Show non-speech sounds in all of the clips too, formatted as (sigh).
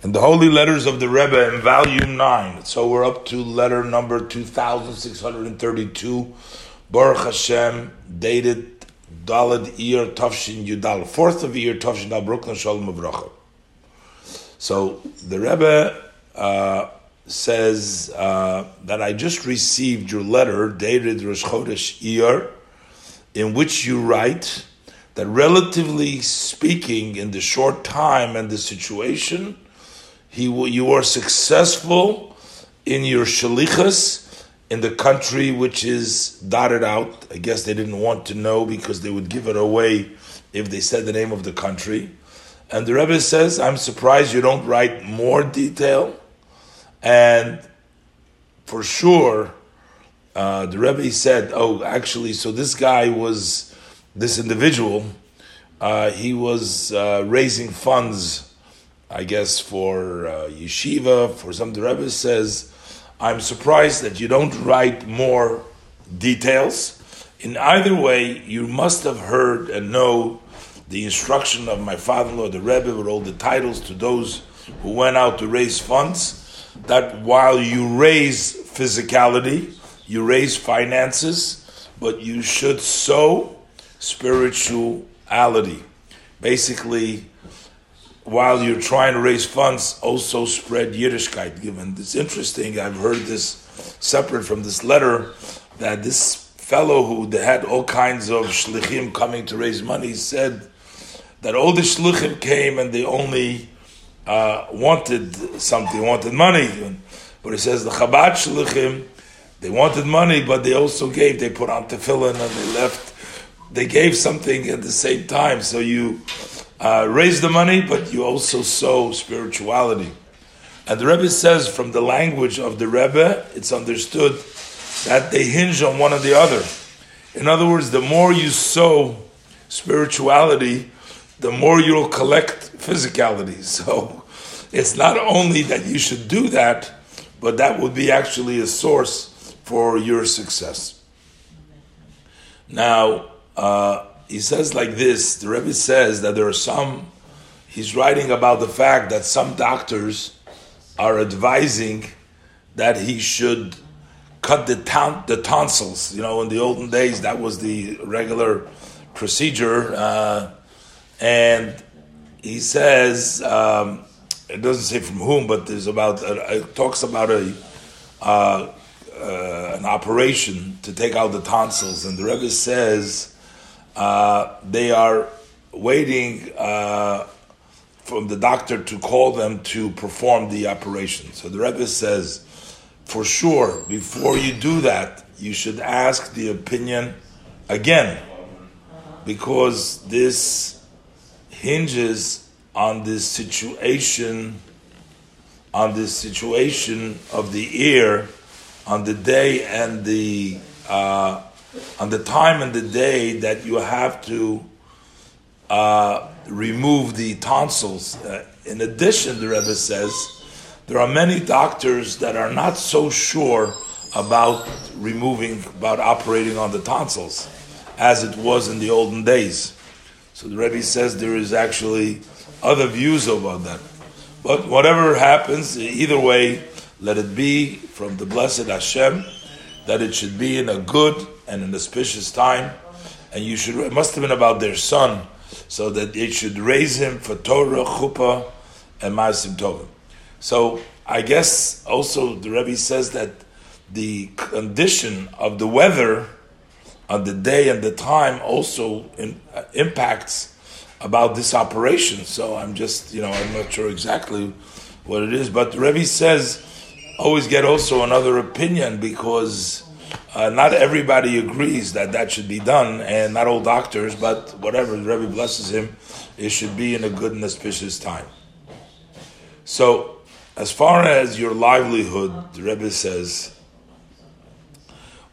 In the Holy Letters of the Rebbe in volume 9, so we're up to letter number 2632, Baruch Hashem, dated Daled Iyar Tavshin Yudal, fourth of Iyar Tavshin Dal Brooklyn Shalom Avracha. So the Rebbe uh, says uh, that I just received your letter dated Rosh Chodesh Iyar, in which you write that relatively speaking, in the short time and the situation, he you are successful in your shlichus in the country which is dotted out. I guess they didn't want to know because they would give it away if they said the name of the country. And the Rebbe says, I'm surprised you don't write more detail. And for sure, uh, the Rebbe said, oh, actually, so this guy was, this individual, uh, he was uh, raising funds I guess for uh, yeshiva, for some the Rebbe says, I'm surprised that you don't write more details. In either way, you must have heard and know the instruction of my father-in-law, the Rebbe, with all the titles to those who went out to raise funds, that while you raise physicality, you raise finances, but you should sow spirituality. Basically, while you're trying to raise funds, also spread Yiddishkeit. Given it's interesting, I've heard this separate from this letter that this fellow who had all kinds of shlichim coming to raise money said that all the shlichim came and they only uh, wanted something, wanted money. But he says the Chabad shlichim, they wanted money, but they also gave. They put on tefillin and they left. They gave something at the same time. So you uh, raise the money, but you also sow spirituality. And the Rebbe says from the language of the Rebbe, it's understood that they hinge on one or the other. In other words, the more you sow spirituality, the more you'll collect physicality. (laughs) So it's not only that you should do that, but that would be actually a source for your success. Now, uh, he says like this the Rebbe says that there are some, he's writing about the fact that some doctors are advising that he should cut the, the tonsils. You know, in the olden days, that was the regular procedure. Uh, and he says, um, it doesn't say from whom, but there's about, uh, it talks about a, uh, uh, an operation to take out the tonsils. And the Rebbe says, uh, they are waiting uh, from the doctor to call them to perform the operation. So the Rebbe says, for sure, before you do that, you should ask the opinion again, because this hinges on this situation, on this situation of the ear, on the day and the uh, on the time and the day that you have to uh, remove the tonsils. Uh, in addition, the Rebbe says there are many doctors that are not so sure about removing, about operating on the tonsils, as it was in the olden days. So the Rebbe says there is actually other views about that. But whatever happens, either way, let it be from the blessed Hashem that it should be in a good and an auspicious time, and you should. It must have been about their son, so that it should raise him for Torah, Chuppah, and Maasim Tovim. So I guess also the Rebbe says that the condition of the weather on the day and the time also in, uh, impacts about this operation. So I'm just, you know, I'm not sure exactly what it is, but the Rebbe says always get also another opinion because uh, not everybody agrees that that should be done, and not all doctors, but whatever the Rebbe blesses him, it should be in a good and auspicious time. So, as far as your livelihood, the Rebbe says,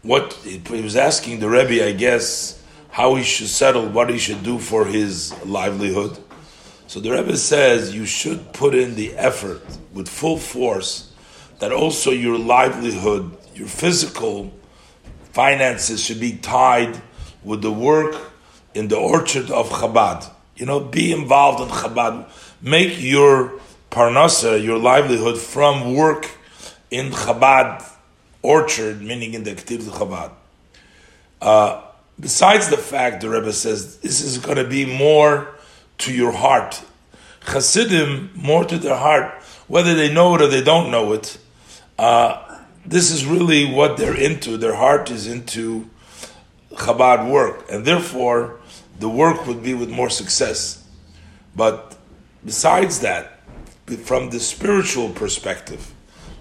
what he was asking the Rebbe, I guess, how he should settle, what he should do for his livelihood. So the Rebbe says you should put in the effort with full force that also your livelihood, your physical finances should be tied with the work in the orchard of Chabad. You know, be involved in Chabad. Make your parnasa, your livelihood from work in Chabad orchard, meaning in the activity of Chabad. Uh, besides the fact, the Rebbe says, this is going to be more to your heart. Chassidim, more to their heart, whether they know it or they don't know it. Uh, this is really what they're into. Their heart is into Chabad work, and therefore the work would be with more success. But besides that, from the spiritual perspective,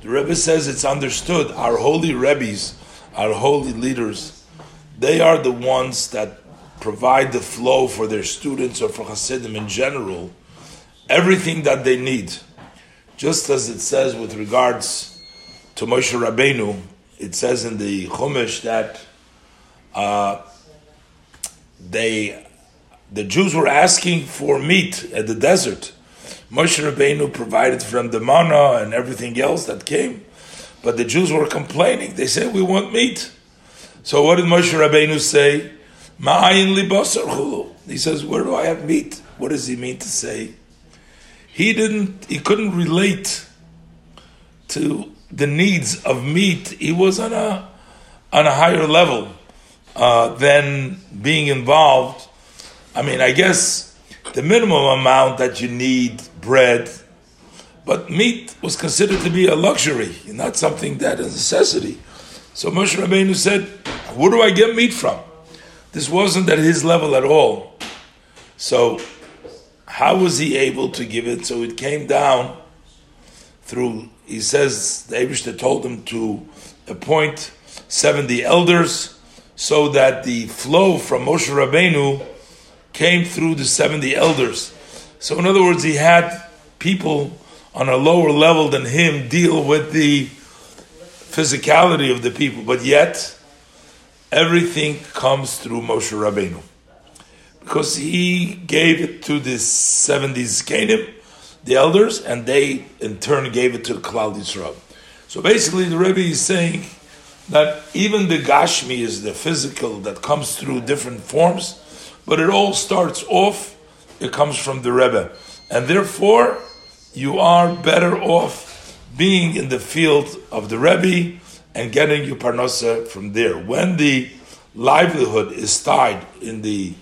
the Rebbe says it's understood our holy Rebbes, our holy leaders, they are the ones that provide the flow for their students or for Hasidim in general, everything that they need. Just as it says with regards to Moshe Rabbeinu, it says in the Chumash that uh, they, the Jews were asking for meat at the desert. Moshe Rabbeinu provided from the manna and everything else that came, but the Jews were complaining. They said, "We want meat." So what did Moshe Rabbeinu say? Ma'ayin. He says, "Where do I have meat?" What does he mean to say? He didn't. He couldn't relate to the needs of meat. He was on a on a higher level uh, than being involved. I mean, I guess the minimum amount that you need bread, but meat was considered to be a luxury, not something that is a necessity. So Moshe Rabbeinu said, "Where do I get meat from?" This wasn't at his level at all. So, how was he able to give it? So it came down through. He says the Aibershter told him to appoint seventy elders, so that the flow from Moshe Rabbeinu came through the seventy elders. So, in other words, he had people on a lower level than him deal with the physicality of the people, but yet everything comes through Moshe Rabbeinu. Because he gave it to the 70s Canaan, the elders, and they in turn gave it to Klal Yisrael. So basically, the Rebbe is saying that even the Gashmius the physical that comes through different forms, but it all starts off, it comes from the Rebbe. And therefore, you are better off being in the field of the Rebbe and getting your parnasa from there. When the livelihood is tied in the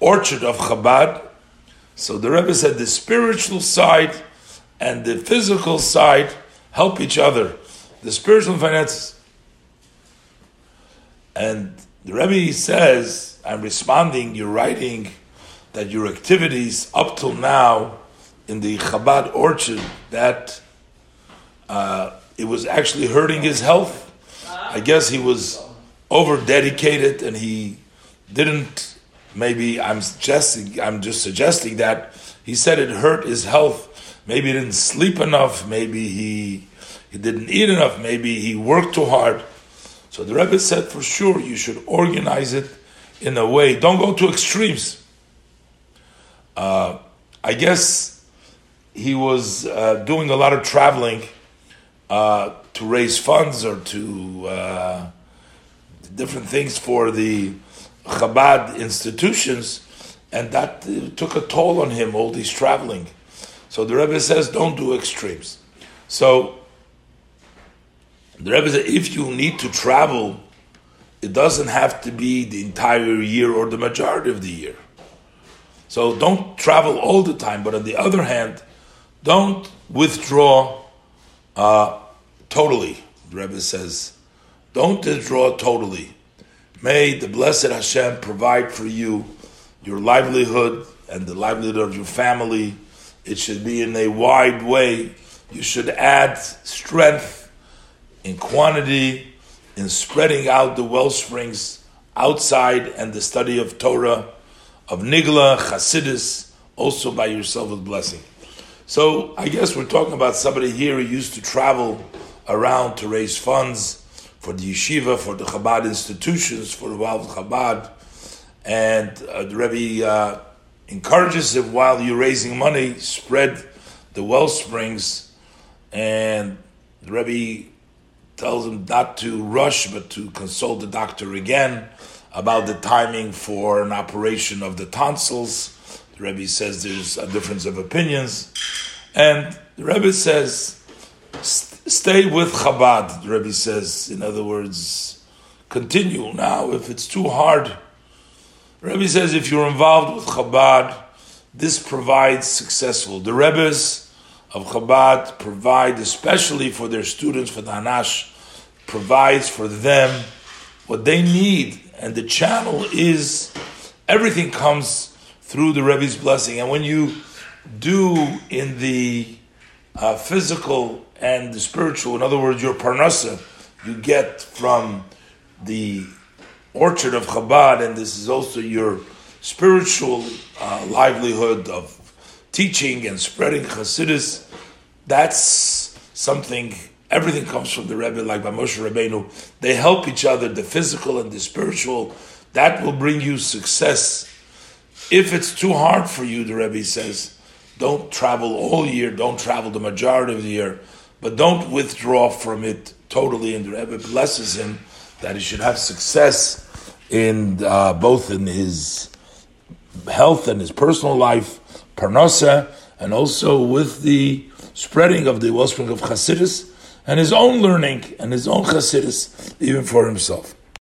orchard of Chabad, so the Rebbe said the spiritual side and the physical side help each other. The spiritual finances. And the Rebbe says, I'm responding, you're writing that your activities up till now in the Chabad orchard, that uh, it was actually hurting his health. I guess he was over dedicated and he didn't. Maybe I'm suggesting. I'm just suggesting that he said it hurt his health. Maybe he didn't sleep enough. Maybe he he didn't eat enough. Maybe he worked too hard. So the Rebbe said for sure you should organize it in a way. Don't go to extremes. Uh, I guess he was uh, doing a lot of traveling uh, to raise funds or to uh, different things for the Chabad institutions, and that uh, took a toll on him, all these traveling. So the Rebbe says, don't do extremes. So the Rebbe says, if you need to travel, it doesn't have to be the entire year or the majority of the year. So don't travel all the time, but on the other hand, don't withdraw uh, totally. The Rebbe says, don't withdraw totally. May the blessed Hashem provide for you your livelihood and the livelihood of your family. It should be in a wide way. You should add strength in quantity, in spreading out the well springs outside and the study of Torah, of Nigla, Chasidis, also by yourself with blessing. So I guess we're talking about somebody here who used to travel around to raise funds for the yeshiva, for the Chabad institutions, for the Wild Chabad. And uh, the Rebbe uh, encourages him while you're raising money, spread the well springs. And the Rebbe tells him not to rush, but to consult the doctor again about the timing for an operation of the tonsils. The Rebbe says there's a difference of opinions. And the Rebbe says, stay with Chabad. The Rebbe says, in other words, continue. Now, if it's too hard, Rebbe says, if you're involved with Chabad, this provides successful. The Rebbe's of Chabad provide, especially for their students, for the Anash, provides for them what they need. And the channel is, everything comes through the Rebbe's blessing. And when you do in the uh, physical and the spiritual, in other words, your parnasa, you get from the orchard of Chabad, and this is also your spiritual uh, livelihood of teaching and spreading Hasidus. That's something. Everything comes from the Rebbe, like by Moshe Rabbeinu. They help each other, the physical and the spiritual. That will bring you success. If it's too hard for you, the Rebbe says, don't travel all year, don't travel the majority of the year, but don't withdraw from it totally. And the Rebbe blesses him that he should have success in uh, both in his health and his personal life, parnasa, and also with the spreading of the wellspring of Chasidus and his own learning and his own Chasidus, even for himself.